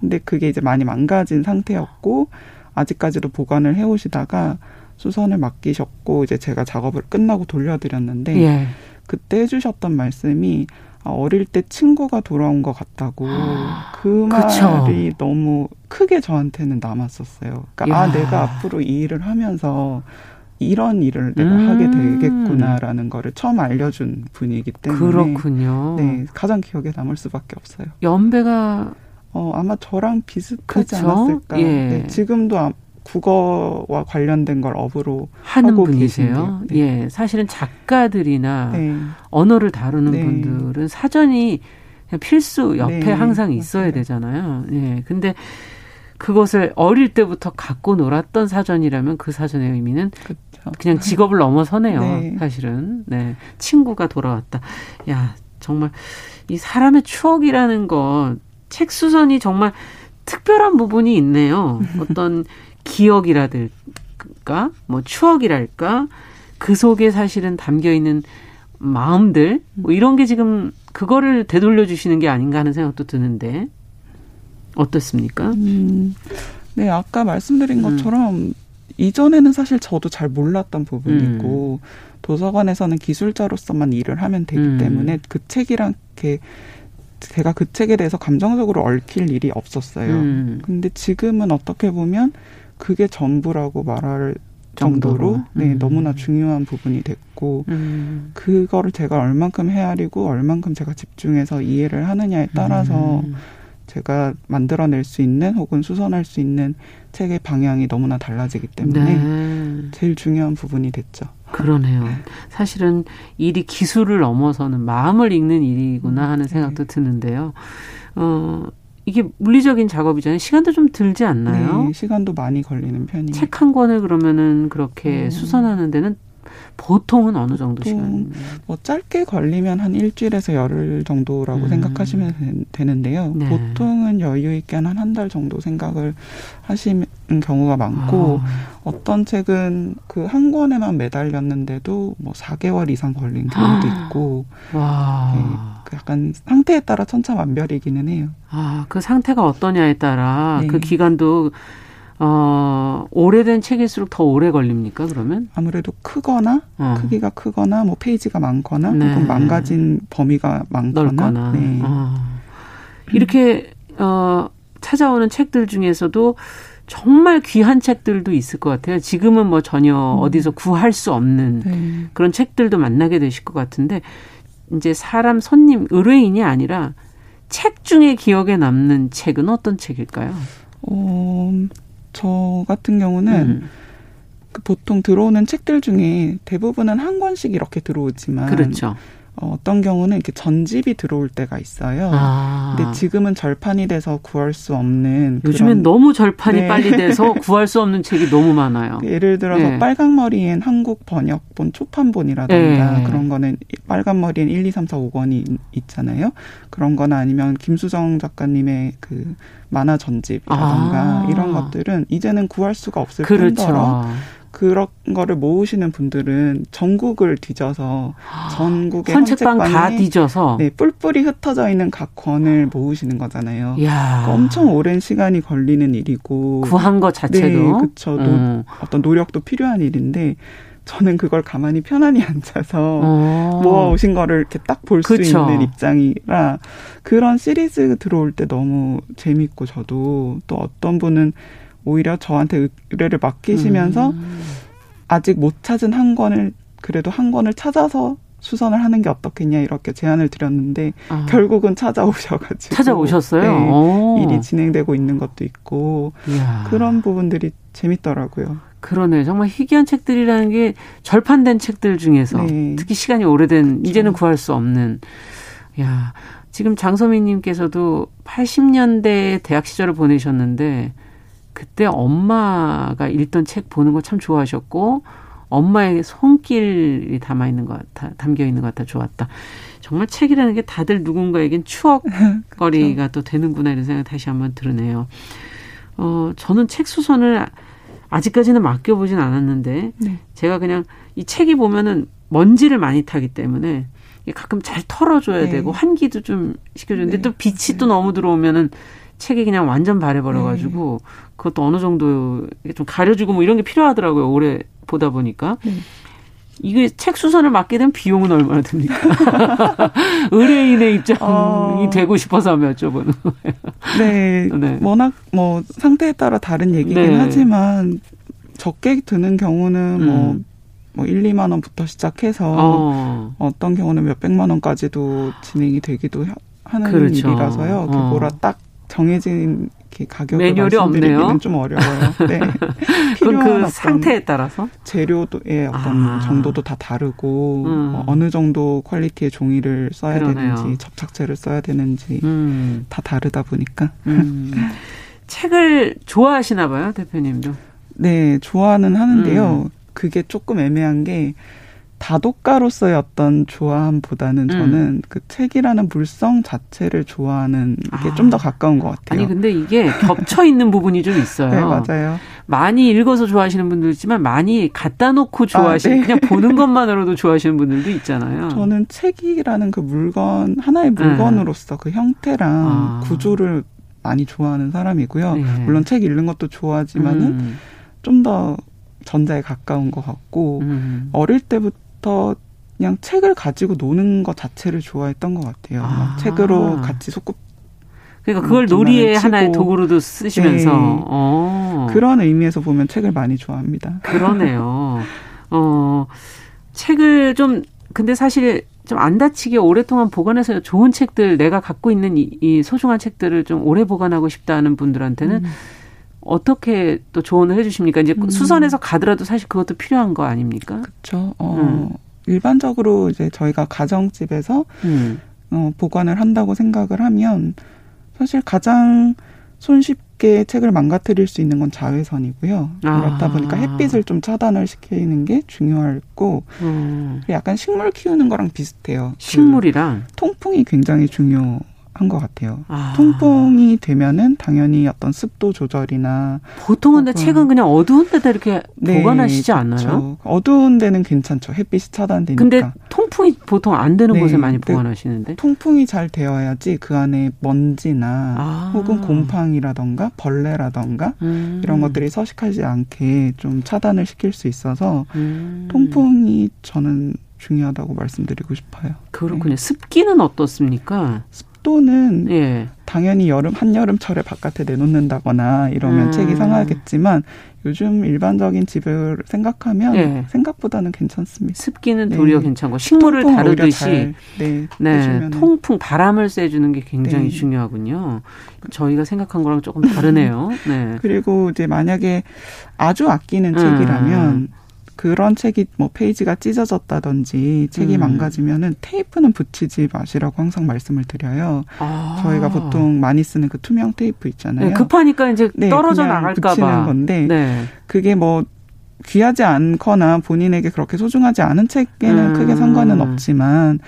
근데 그게 이제 많이 망가진 상태였고 아직까지도 보관을 해오시다가 수선을 맡기셨고 이제 제가 작업을 끝나고 돌려드렸는데 예. 그때 해주셨던 말씀이 아, 어릴 때 친구가 돌아온 것 같다고 아, 그 말이 그쵸. 너무 크게 저한테는 남았었어요. 그러니까 아, 야. 아 내가 앞으로 이 일을 하면서 이런 일을 내가 음. 하게 되겠구나라는 거를 처음 알려준 분이기 때문에 그렇군요. 네, 가장 기억에 남을 수밖에 없어요. 연배가 어 아마 저랑 비슷하지 그쵸? 않았을까. 예. 네, 지금도 국어와 관련된 걸 업으로 하는 분이세요. 네. 예, 사실은 작가들이나 네. 언어를 다루는 네. 분들은 사전이 필수 옆에 네. 항상 있어야 맞아요. 되잖아요. 예, 근데 그것을 어릴 때부터 갖고 놀았던 사전이라면 그 사전의 의미는 그렇죠. 그냥 직업을 넘어서네요. 네. 사실은 네 친구가 돌아왔다. 야 정말 이 사람의 추억이라는 건 책 수선이 정말 특별한 부분이 있네요. 어떤 기억이라든가 뭐 추억이랄까 그 속에 사실은 담겨 있는 마음들 뭐 이런 게 지금 그거를 되돌려 주시는 게 아닌가 하는 생각도 드는데 어떻습니까? 음, 네 아까 말씀드린 음. 것처럼 이전에는 사실 저도 잘 몰랐던 부분이고 음. 도서관에서는 기술자로서만 일을 하면 되기 음. 때문에 그 책이랑 이렇게 제가 그 책에 대해서 감정적으로 얽힐 일이 없었어요. 음. 근데 지금은 어떻게 보면 그게 전부라고 말할 정도로, 정도로. 네 음. 너무나 중요한 부분이 됐고 음. 그거를 제가 얼만큼 헤아리고 얼만큼 제가 집중해서 이해를 하느냐에 따라서 음. 제가 만들어낼 수 있는 혹은 수선할 수 있는 책의 방향이 너무나 달라지기 때문에 네. 제일 중요한 부분이 됐죠. 그러네요. 사실은 일이 기술을 넘어서는 마음을 읽는 일이구나 하는 생각도 네. 드는데요. 어, 이게 물리적인 작업이잖아요. 시간도 좀 들지 않나요? 네, 시간도 많이 걸리는 편이에요. 책 한 권을 그러면은 그렇게 음. 수선하는 데는 보통은 어느 정도 시간? 뭐 짧게 걸리면 한 일주일에서 열흘 정도라고 음. 생각하시면 되는데요. 네. 보통은 여유 있게 한 한 달 정도 생각을 하시는 경우가 많고 아. 어떤 책은 그 한 권에만 매달렸는데도 뭐 4개월 이상 걸린 경우도 아. 있고 와. 네, 그 약간 상태에 따라 천차만별이기는 해요. 아, 그 상태가 어떠냐에 따라 네. 그 기간도 어, 오래된 책일수록 더 오래 걸립니까, 그러면? 아무래도 크거나, 어. 크기가 크거나, 뭐 페이지가 많거나, 네. 혹은 망가진 범위가 많거나. 넓거나. 네. 어. 이렇게, 어, 찾아오는 책들 중에서도 정말 귀한 책들도 있을 것 같아요. 지금은 뭐 전혀 음. 어디서 구할 수 없는 네. 그런 책들도 만나게 되실 것 같은데, 이제 사람 손님, 의뢰인이 아니라 책 중에 기억에 남는 책은 어떤 책일까요? 어, 저 같은 경우는 음. 그 보통 들어오는 책들 중에 대부분은 한 권씩 이렇게 들어오지만 그렇죠. 어, 어떤 경우는 이렇게 전집이 들어올 때가 있어요. 아. 근데 지금은 절판이 돼서 구할 수 없는 요즘엔 너무 절판이 네. 빨리 돼서 구할 수 없는 책이 너무 많아요. 예를 들어서 네. 빨강머리엔 한국 번역본 초판본이라든가 네. 그런 거는 빨간머리엔 1, 2, 3, 4, 5권이 있잖아요. 그런 거나 아니면 김수정 작가님의 그 만화 전집이라든가 아. 이런 것들은 이제는 구할 수가 없을 그렇죠. 뿐더러 그런 거를 모으시는 분들은 전국을 뒤져서 전국의 헌책방 다 뒤져서 네, 뿔뿔이 흩어져 있는 각 권을 모으시는 거잖아요. 그러니까 엄청 오랜 시간이 걸리는 일이고 구한 것 자체도 네, 그렇죠. 음. 어떤 노력도 필요한 일인데 저는 그걸 가만히 편안히 앉아서 어. 모아 오신 거를 이렇게 딱 볼 수 있는 입장이라 그런 시리즈 들어올 때 너무 재밌고 저도 또 어떤 분은 오히려 저한테 의뢰를 맡기시면서 음. 아직 못 찾은 한 권을 그래도 한 권을 찾아서 수선을 하는 게 어떻겠냐 이렇게 제안을 드렸는데 아. 결국은 찾아오셔가지고 찾아오셨어요. 네, 일이 진행되고 있는 것도 있고 이야. 그런 부분들이 재밌더라고요. 그러네. 정말 희귀한 책들이라는 게 절판된 책들 중에서 네. 특히 시간이 오래된 이제는 구할 수 없는. 야 지금 장소민님께서도 80년대 대학 시절을 보내셨는데 그때 엄마가 읽던 책 보는 거 참 좋아하셨고 엄마의 손길이 담아 있는 것 같아 담겨 있는 것 같아 좋았다. 정말 책이라는 게 다들 누군가에겐 추억거리가 또 되는구나 이런 생각 다시 한번 들으네요. 어 저는 책 수선을 아직까지는 맡겨보진 않았는데 네. 제가 그냥 이 책이 보면은 먼지를 많이 타기 때문에 가끔 잘 털어줘야 네. 되고 환기도 좀 시켜주는데 네. 또 빛이 또 너무 들어오면은 책이 그냥 완전 바래버려가지고 네. 그것도 어느 정도 좀 가려주고 뭐 이런 게 필요하더라고요. 오래 보다 보니까. 네. 이게 책 수선을 맡게 되면 비용은 얼마나 듭니까? 의뢰인의 입장이 어... 되고 싶어서 하면 여쭤보는 거예요. 네, 네. 워낙 뭐 상태에 따라 다른 얘기긴 네. 하지만 적게 드는 경우는 뭐, 음. 뭐 1, 2만 원부터 시작해서 어. 떤 경우는 몇 백만 원까지도 진행이 되기도 하는 그렇죠. 일이라서요. 그 어. 뭐라 딱 정해진 가격을 매뉴얼이 없네요. 좀 어려워요. 네. 그럼 그 상태에 따라서 재료도의 어떤 아. 정도도 다 다르고 음. 어, 어느 정도 퀄리티의 종이를 써야 그러네요. 되는지 접착제를 써야 되는지 음. 다 다르다 보니까 음. 책을 좋아하시나 봐요, 대표님도. 네, 좋아는 하는데요. 음. 그게 조금 애매한 게 다독가로서의 어떤 좋아함보다는 음. 저는 그 책이라는 물성 자체를 좋아하는 게 좀더 아. 가까운 것 같아요. 아니 근데 이게 겹쳐 있는 부분이 좀 있어요. 네, 맞아요. 많이 읽어서 좋아하시는 분들 있지만 많이 갖다 놓고 좋아하시는 아, 네. 그냥 보는 것만으로도 좋아하시는 분들도 있잖아요. 저는 책이라는 그 물건 하나의 네. 물건으로서 네. 그 형태랑 아. 구조를 많이 좋아하는 사람이고요. 네. 물론 책 읽는 것도 좋아하지만은 음. 좀더 전자에 가까운 것 같고 음. 어릴 때부터 때부터 그냥 책을 가지고 노는 것 자체를 좋아했던 것 같아요. 아. 책으로 같이 속구 그러니까 그걸 놀이의 하나의 도구로도 쓰시면서 네. 어. 그런 의미에서 보면 책을 많이 좋아합니다. 그러네요. 어 책을 좀 근데 사실 좀 안 다치게 오랫동안 보관해서 좋은 책들 내가 갖고 있는 이, 이 소중한 책들을 좀 오래 보관하고 싶다는 분들한테는 음. 어떻게 또 조언을 해주십니까? 이제 음. 수선해서 가더라도 사실 그것도 필요한 거 아닙니까? 그렇죠. 어, 음. 일반적으로 이제 저희가 가정집에서 음. 어, 보관을 한다고 생각을 하면 사실 가장 손쉽게 책을 망가뜨릴 수 있는 건 자외선이고요. 아. 그렇다 보니까 햇빛을 좀 차단을 시키는 게 중요하고 음. 약간 식물 키우는 거랑 비슷해요. 식물이랑 그 통풍이 굉장히 중요. 한 것 같아요. 아. 통풍이 되면은 당연히 어떤 습도 조절이나 보통은 근데 책은 그냥 어두운 데다 이렇게 네, 보관하시지 않나요? 어두운 데는 괜찮죠. 햇빛이 차단되니까. 근데 통풍이 보통 안 되는 네, 곳에 많이 보관하시는데 통풍이 잘 되어야지 그 안에 먼지나 아. 혹은 곰팡이라던가 벌레라던가 음. 이런 것들이 서식하지 않게 좀 차단을 시킬 수 있어서 음. 통풍이 저는 중요하다고 말씀드리고 싶어요. 그렇군요. 네. 습기는 어떻습니까? 습 도는 예. 당연히 여름 한여름철에 바깥에 내놓는다거나 이러면 음. 책이 상하겠지만 요즘 일반적인 집을 생각하면 예. 생각보다는 괜찮습니다. 습기는 도리어 네. 괜찮고 식물을 다루듯이 잘, 네, 네 통풍 바람을 쐬주는 게 굉장히 네. 중요하군요. 저희가 생각한 거랑 조금 다르네요. 네. 그리고 이제 만약에 아주 아끼는 음. 책이라면 그런 책이 뭐 페이지가 찢어졌다든지 책이 음. 망가지면은 테이프는 붙이지 마시라고 항상 말씀을 드려요. 아. 저희가 보통 많이 쓰는 그 투명 테이프 있잖아요. 네, 급하니까 이제 네, 떨어져 나갈까 봐. 건데 네. 그게 뭐 귀하지 않거나 본인에게 그렇게 소중하지 않은 책에는 음. 크게 상관은 없지만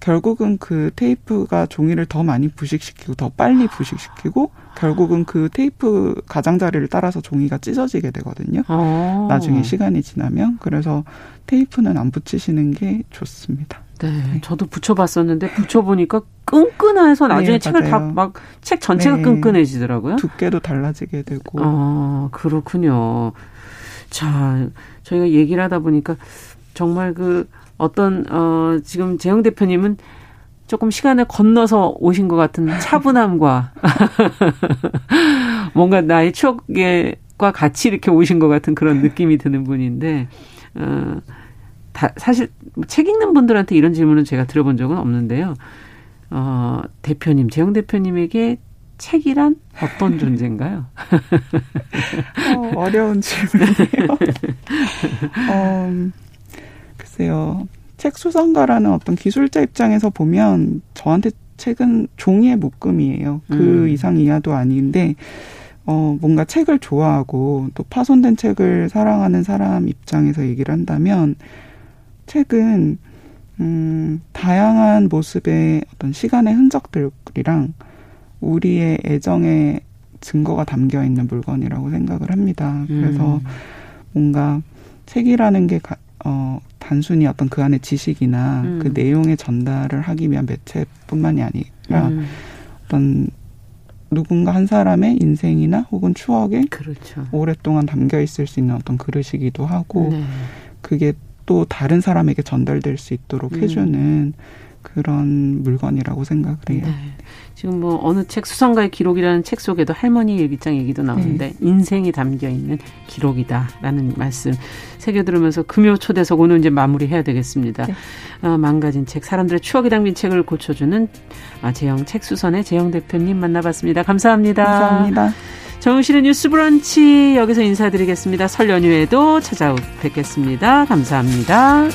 결국은 그 테이프가 종이를 더 많이 부식시키고 더 빨리 부식시키고 결국은 그 테이프 가장자리를 따라서 종이가 찢어지게 되거든요. 어. 나중에 시간이 지나면 그래서 테이프는 안 붙이시는 게 좋습니다. 네, 네. 저도 붙여봤었는데 붙여보니까 끈끈해서 나중에 네, 책을 다 막 책 전체가 네. 끈끈해지더라고요. 두께도 달라지게 되고. 아 그렇군요. 자, 저희가 얘기를 하다 보니까 정말 그 어떤 어 지금 재영 대표님은 조금 시간을 건너서 오신 것 같은 차분함과 뭔가 나의 추억과 같이 이렇게 오신 것 같은 그런 느낌이 드는 분인데 어 다, 사실 책 읽는 분들한테 이런 질문은 제가 들어본 적은 없는데요. 어, 대표님, 재영 대표님에게 책이란 어떤 존재인가요? 어, 어려운 질문이에요. 어, 글쎄요. 책 수성가라는 어떤 기술자 입장에서 보면 저한테 책은 종이의 묶음이에요. 그 음. 이상 이하도 아닌데 어 뭔가 책을 좋아하고 또 파손된 책을 사랑하는 사람 입장에서 얘기를 한다면 책은 음 다양한 모습의 어떤 시간의 흔적들이랑 우리의 애정의 증거가 담겨 있는 물건이라고 생각을 합니다. 그래서 음. 뭔가 책이라는 게 가, 어, 단순히 어떤 그 안에 지식이나 음. 그 내용의 전달을 하기 위한 매체뿐만이 아니라 음. 어떤 누군가 한 사람의 인생이나 혹은 추억에 그렇죠. 오랫동안 담겨 있을 수 있는 어떤 그릇이기도 하고 네. 그게 또 다른 사람에게 전달될 수 있도록 음. 해주는 그런 물건이라고 생각을 해요. 네. 지금 뭐 어느 책 수성가의 기록이라는 책 속에도 할머니 일기장 얘기도 나오는데 네. 인생이 담겨 있는 기록이다라는 말씀 새겨 들으면서 금요 초대석 오늘 이제 마무리해야 되겠습니다. 네. 어, 망가진 책 사람들의 추억이 담긴 책을 고쳐주는 아, 재영 책 수선의 재영 대표님 만나봤습니다. 감사합니다. 감사합니다. 정우실의 뉴스 브런치 여기서 인사드리겠습니다. 설 연휴에도 찾아뵙겠습니다. 감사합니다.